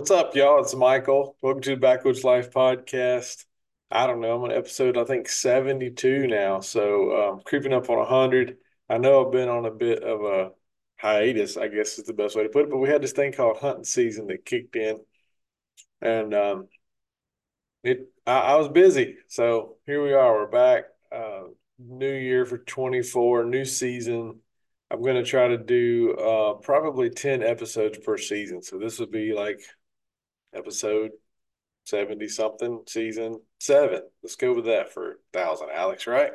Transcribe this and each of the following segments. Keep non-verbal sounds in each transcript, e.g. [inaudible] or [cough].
What's up, y'all? It's Michael. Welcome to the Backwoods Life podcast. I don't know. I'm on episode, I think, 72 now. So um, creeping up on 100. I know I've been on a bit of a hiatus, I guess is the best way to put it. But we had this thing called hunting season that kicked in. And um, it I, I, was busy. So here we are. We're back. Uh, new year for 24, new season. I'm going to try to do uh, probably 10 episodes per season. So this would be like episode 70 something, season seven. Let's go with that for a thousand, Alex, right?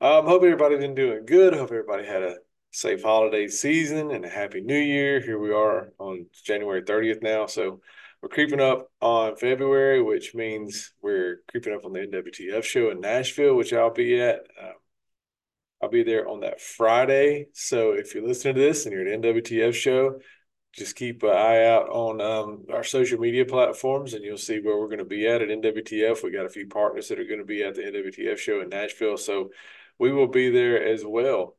Um, hope everybody's been doing good. Hope everybody had a safe holiday season and a happy new year. Here we are on January 30th now. So we're creeping up on February, which means we're creeping up on the NWTF show in Nashville, which I'll be at. Um, I'll be there on that Friday. So if you're listening to this and you're at NWTF show, just keep an eye out on um, our social media platforms and you'll see where we're going to be at at NWTF. We got a few partners that are going to be at the NWTF show in Nashville. So we will be there as well.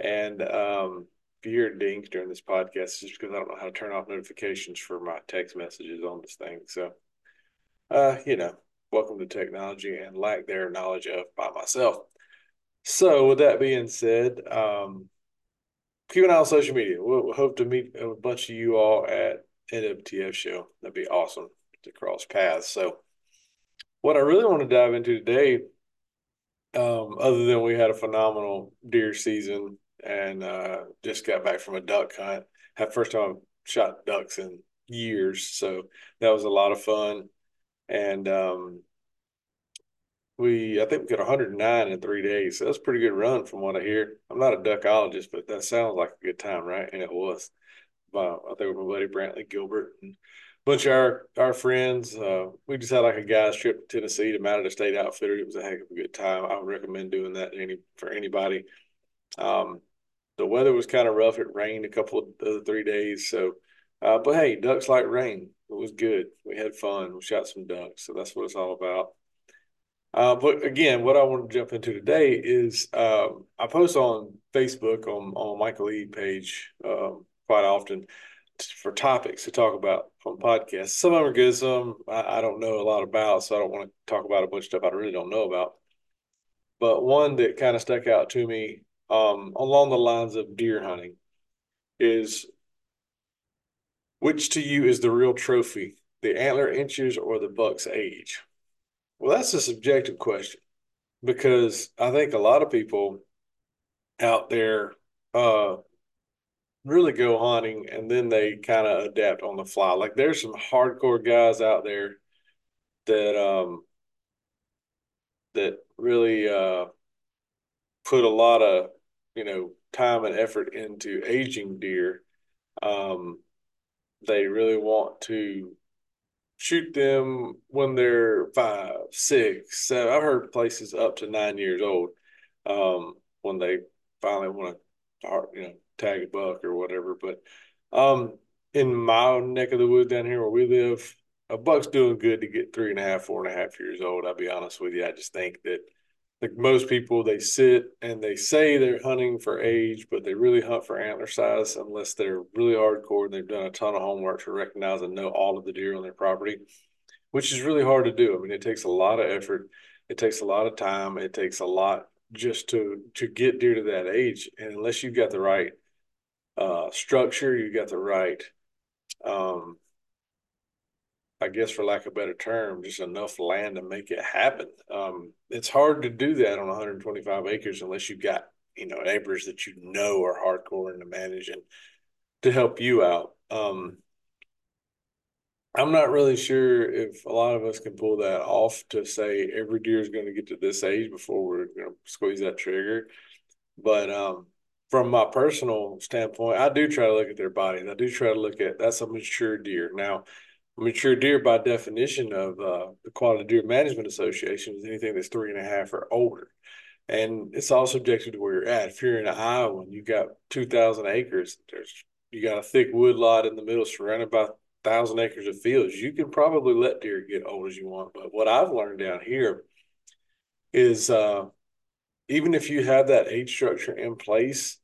And um, if you hear dings during this podcast, it's just because I don't know how to turn off notifications for my text messages on this thing. So, uh, you know, welcome to technology and lack their knowledge of by myself. So, with that being said, um, keep an eye on social media. We'll hope to meet a bunch of you all at NWTF show. That'd be awesome to cross paths. So, what I really want to dive into today, um, other than we had a phenomenal deer season and uh, just got back from a duck hunt. Had first time shot ducks in years, so that was a lot of fun. And um, we, I think we got 109 in three days. So that's a pretty good run from what I hear. I'm not a duckologist, but that sounds like a good time, right? And it was. Uh, I think with my buddy Brantley Gilbert and a bunch of our our friends. Uh, we just had like a guys trip to Tennessee to Matter State Outfitter. It was a heck of a good time. I would recommend doing that any for anybody. Um, the weather was kind of rough. It rained a couple of the three days. So, uh, but hey, ducks like rain. It was good. We had fun. We shot some ducks. So that's what it's all about. Uh, but again, what I want to jump into today is um, I post on Facebook on on Michael E page um, quite often for topics to talk about on podcasts. Some of them are good. Some I, I don't know a lot about, so I don't want to talk about a bunch of stuff I really don't know about. But one that kind of stuck out to me um, along the lines of deer hunting is which to you is the real trophy, the antler inches or the buck's age? Well, that's a subjective question because I think a lot of people out there uh, really go hunting and then they kind of adapt on the fly. Like there's some hardcore guys out there that um that really uh put a lot of you know time and effort into aging deer um, they really want to shoot them when they're five six seven. I've heard places up to nine years old um, when they finally want to you know tag a buck or whatever. But um, in my neck of the woods down here where we live a buck's doing good to get three and a half four and a half years old i'll be honest with you. I just think that like most people, they sit and they say they're hunting for age, but they really hunt for antler size unless they're really hardcore and they've done a ton of homework to recognize and know all of the deer on their property, which is really hard to do. I mean, it takes a lot of effort, it takes a lot of time, it takes a lot just to to get deer to that age. And unless you've got the right uh, structure, you've got the right um, I guess for lack of a better term, just enough land to make it happen. Um, it's hard to do that on 125 acres unless you've got you know neighbors that you know are hardcore and and to help you out. Um, I'm not really sure if a lot of us can pull that off to say every deer is going to get to this age before we're going to squeeze that trigger. But um, from my personal standpoint, I do try to look at their bodies. I do try to look at that's a mature deer. Now, mature deer by definition of uh, the Quality Deer Management Association is anything that's three and a half or older. And it's all subjective to where you're at. If you're in Iowa and you got 2,000 acres, there's you got a thick wood lot in the middle surrounded by thousand acres of fields, you can probably let deer get old as you want. But what I've learned down here is uh, even if you have that age structure in place,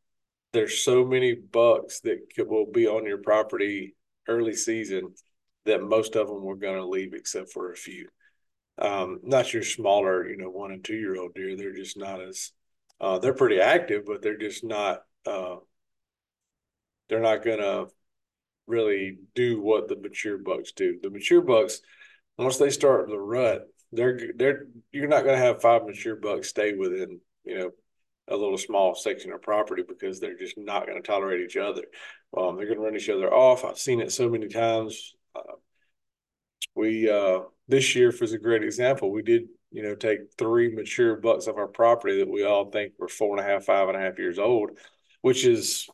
there's so many bucks that will be on your property early season that most of them were going to leave except for a few. Um, not your smaller, you know, one and two year old deer. They're just not as, uh, they're pretty active, but they're just not, uh, they're not going to really do what the mature bucks do. The mature bucks, once they start the rut, they're they're you're not going to have five mature bucks stay within you know a little small section of property because they're just not going to tolerate each other. Um, they're going to run each other off. I've seen it so many times. Uh, we uh, this year, for a great example, we did you know take three mature bucks of our property that we all think were four and a half, five and a half years old, which is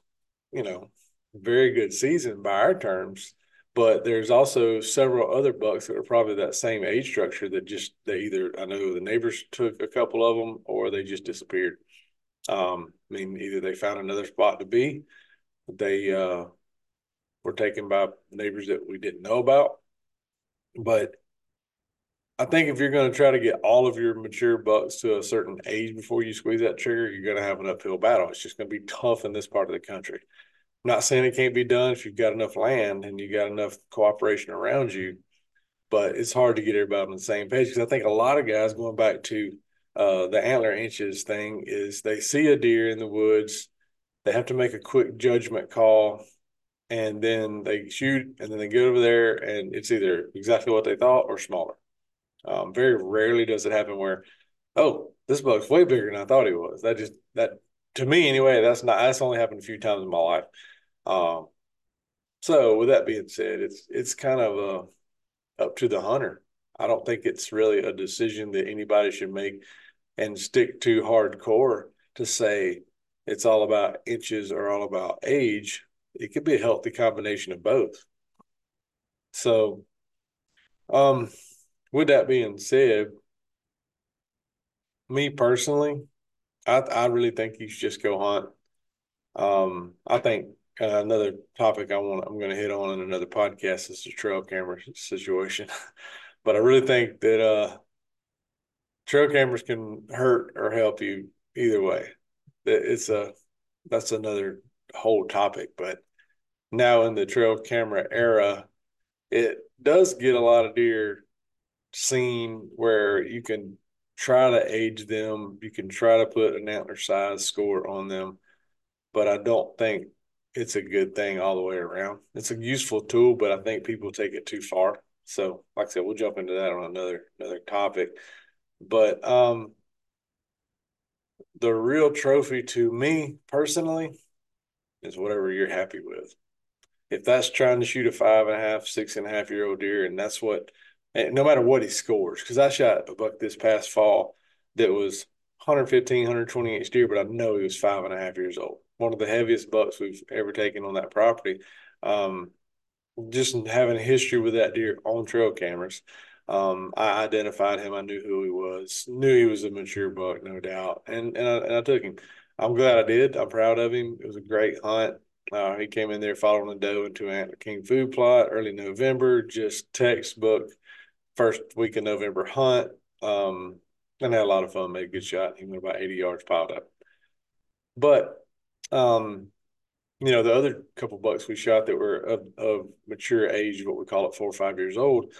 you know very good season by our terms. But there's also several other bucks that are probably that same age structure that just they either I know the neighbors took a couple of them or they just disappeared. Um, I mean, either they found another spot to be, they uh, were taken by neighbors that we didn't know about. But I think if you're going to try to get all of your mature bucks to a certain age before you squeeze that trigger, you're going to have an uphill battle. It's just going to be tough in this part of the country I'm not saying it can't be done if you've got enough land and you got enough cooperation around you, but it's hard to get everybody on the same page because I think a lot of guys going back to uh, the antler inches thing is they see a deer in the woods, they have to make a quick judgment call, and then they shoot, and then they go over there, and it's either exactly what they thought or smaller. Um, very rarely does it happen where, oh, this buck's way bigger than I thought he was. That just that to me anyway. That's not that's only happened a few times in my life. Um, so with that being said, it's it's kind of uh, up to the hunter. I don't think it's really a decision that anybody should make and stick to hardcore to say it's all about inches or all about age. It could be a healthy combination of both. So, um, with that being said, me personally, I I really think you should just go hunt. Um, I think uh, another topic I want I'm going to hit on in another podcast is the trail camera situation. [laughs] but I really think that uh, trail cameras can hurt or help you either way. It's a that's another whole topic. But now in the trail camera era, it does get a lot of deer seen where you can try to age them. You can try to put an antler size score on them, but I don't think it's a good thing all the way around. It's a useful tool, but I think people take it too far. So, like I said, we'll jump into that on another another topic. But um, the real trophy to me personally is whatever you're happy with. If that's trying to shoot a five and a half, six and a half year old deer, and that's what, and no matter what he scores, because I shot a buck this past fall that was 115, 120 inch deer, but I know he was five and a half years old one of the heaviest bucks we've ever taken on that property. Um, just having a history with that deer on trail cameras, um, I identified him. I knew who he was. Knew he was a mature buck, no doubt. And and I, and I took him. I'm glad I did. I'm proud of him. It was a great hunt. Uh, he came in there following the doe into an Antler King food plot early November, just textbook first week of November hunt. Um, and had a lot of fun. Made a good shot. He went about 80 yards piled up. But um, you know, the other couple bucks we shot that were of, of mature age, what we call it, four or five years old,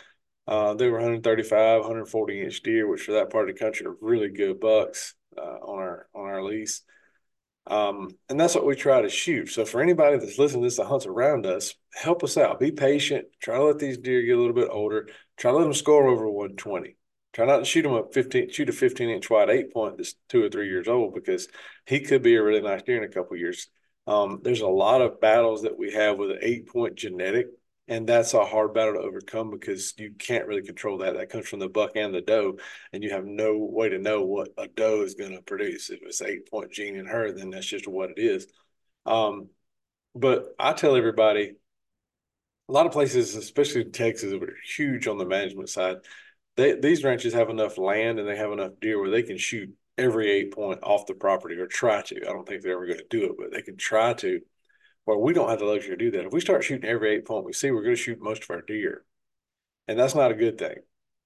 uh, they were 135, 140 inch deer, which for that part of the country are really good bucks uh, on our on our lease. Um, and that's what we try to shoot. So for anybody that's listening to this that hunts around us, help us out. Be patient. Try to let these deer get a little bit older. Try to let them score over 120. Try not to shoot them a 15, shoot a 15 inch wide eight point that's two or three years old because he could be a really nice deer in a couple years. Um, there's a lot of battles that we have with an eight point genetic, and that's a hard battle to overcome because you can't really control that. That comes from the buck and the doe, and you have no way to know what a doe is going to produce. If it's eight point gene in her, then that's just what it is. Um, but I tell everybody, a lot of places, especially in Texas, are huge on the management side they, these ranches have enough land and they have enough deer where they can shoot every eight point off the property or try to. I don't think they're ever going to do it, but they can try to. Where we don't have the luxury to do that. If we start shooting every eight point we see, we're going to shoot most of our deer, and that's not a good thing.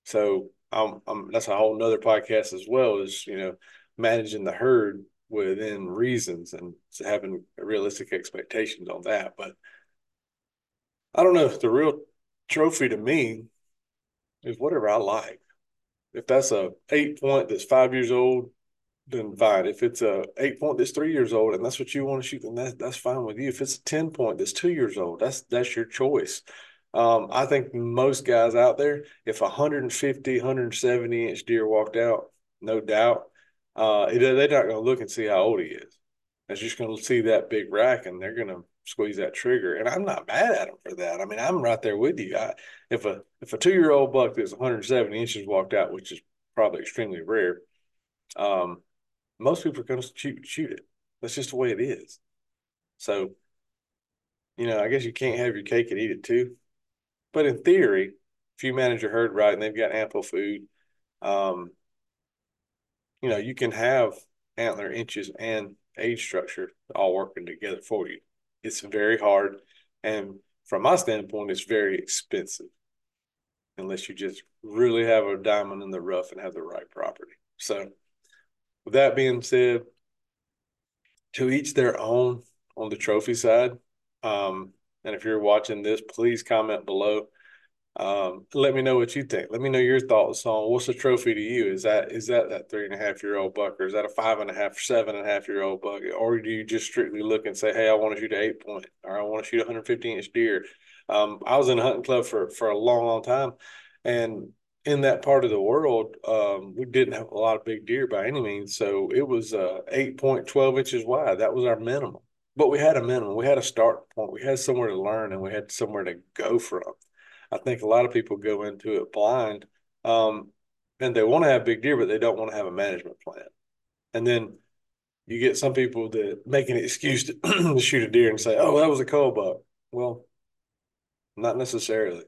So um, that's a whole nother podcast as well. Is you know managing the herd within reasons and having realistic expectations on that. But I don't know. If the real trophy to me is whatever I like. If that's a eight point that's five years old, then fine. If it's a eight point that's three years old and that's what you want to shoot, then that, that's fine with you. If it's a 10 point that's two years old, that's that's your choice. Um, I think most guys out there, if 150, 170 inch deer walked out, no doubt, uh, they're not going to look and see how old he is. They're just going to see that big rack and they're going to squeeze that trigger. And I'm not mad at them for that. I mean, I'm right there with you. I, if a if a two year old buck that's 170 inches walked out, which is probably extremely rare, um, most people are going to shoot shoot it. That's just the way it is. So, you know, I guess you can't have your cake and eat it too. But in theory, if you manage your herd right and they've got ample food, um, you know, you can have antler inches and age structure all working together for you. It's very hard. And from my standpoint, it's very expensive unless you just really have a diamond in the rough and have the right property. So, with that being said, to each their own on the trophy side. Um, and if you're watching this, please comment below. Um, let me know what you think. Let me know your thoughts on what's a trophy to you. Is that is that that three and a half year old buck, or is that a five and a half, seven and a half year old buck, or do you just strictly look and say, hey, I want to shoot an eight point, or I want to shoot a 150 inch deer? Um, I was in a hunting club for for a long, long time, and in that part of the world, um, we didn't have a lot of big deer by any means. So it was uh, eight point twelve inches wide. That was our minimum. But we had a minimum. We had a start point. We had somewhere to learn, and we had somewhere to go from. I think a lot of people go into it blind, um, and they want to have big deer, but they don't want to have a management plan. And then you get some people that make an excuse to, [clears throat] to shoot a deer and say, "Oh, that was a cull buck." Well, not necessarily.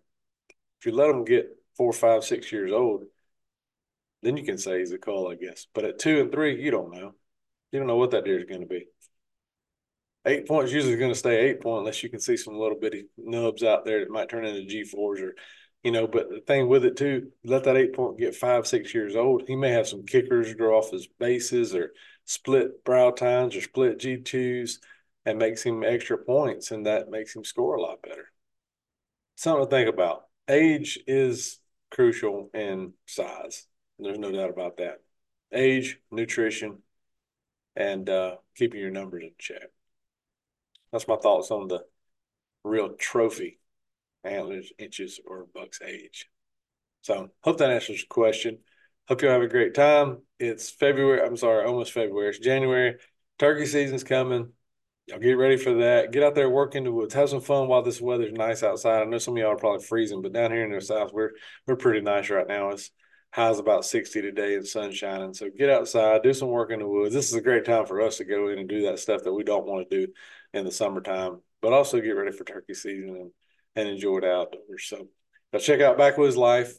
If you let them get four, five, six years old, then you can say he's a cull, I guess. But at two and three, you don't know. You don't know what that deer is going to be eight points usually going to stay eight point unless you can see some little bitty nubs out there that might turn into G4s or, you know, but the thing with it too, let that eight point get five, six years old. He may have some kickers grow off his bases or split brow tines or split G2s and makes him extra points and that makes him score a lot better. Something to think about. Age is crucial in size. There's no doubt about that. Age, nutrition, and uh, keeping your numbers in check. That's my thoughts on the real trophy antlers, inches, or buck's age. So hope that answers your question. Hope you all have a great time. It's February. I'm sorry, almost February. It's January. Turkey season's coming. Y'all get ready for that. Get out there, work in the woods, have some fun while this weather's nice outside. I know some of y'all are probably freezing, but down here in the south, we're we're pretty nice right now. It's highs about 60 today and sun shining. So get outside, do some work in the woods. This is a great time for us to go in and do that stuff that we don't want to do in the summertime, but also get ready for turkey season and, and enjoy it outdoors. So now check out Backwoods Life,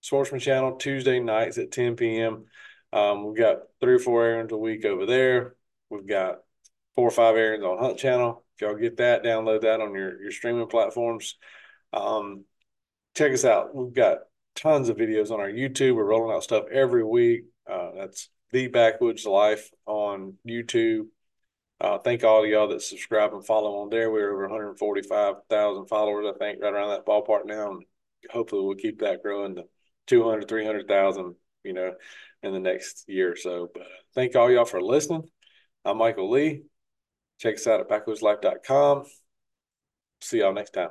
Sportsman Channel, Tuesday nights at 10 p.m. Um, we've got three or four errands a week over there. We've got four or five errands on Hunt Channel. If y'all get that, download that on your, your streaming platforms. Um, check us out. We've got tons of videos on our YouTube. We're rolling out stuff every week. Uh, that's the Backwoods Life on YouTube. Uh, thank all of y'all that subscribe and follow on there. We're over 145,000 followers, I think, right around that ballpark now. And hopefully we'll keep that growing to 200, 300,000, you know, in the next year or so. But thank all y'all for listening. I'm Michael Lee. Check us out at backwoodslife.com. See y'all next time.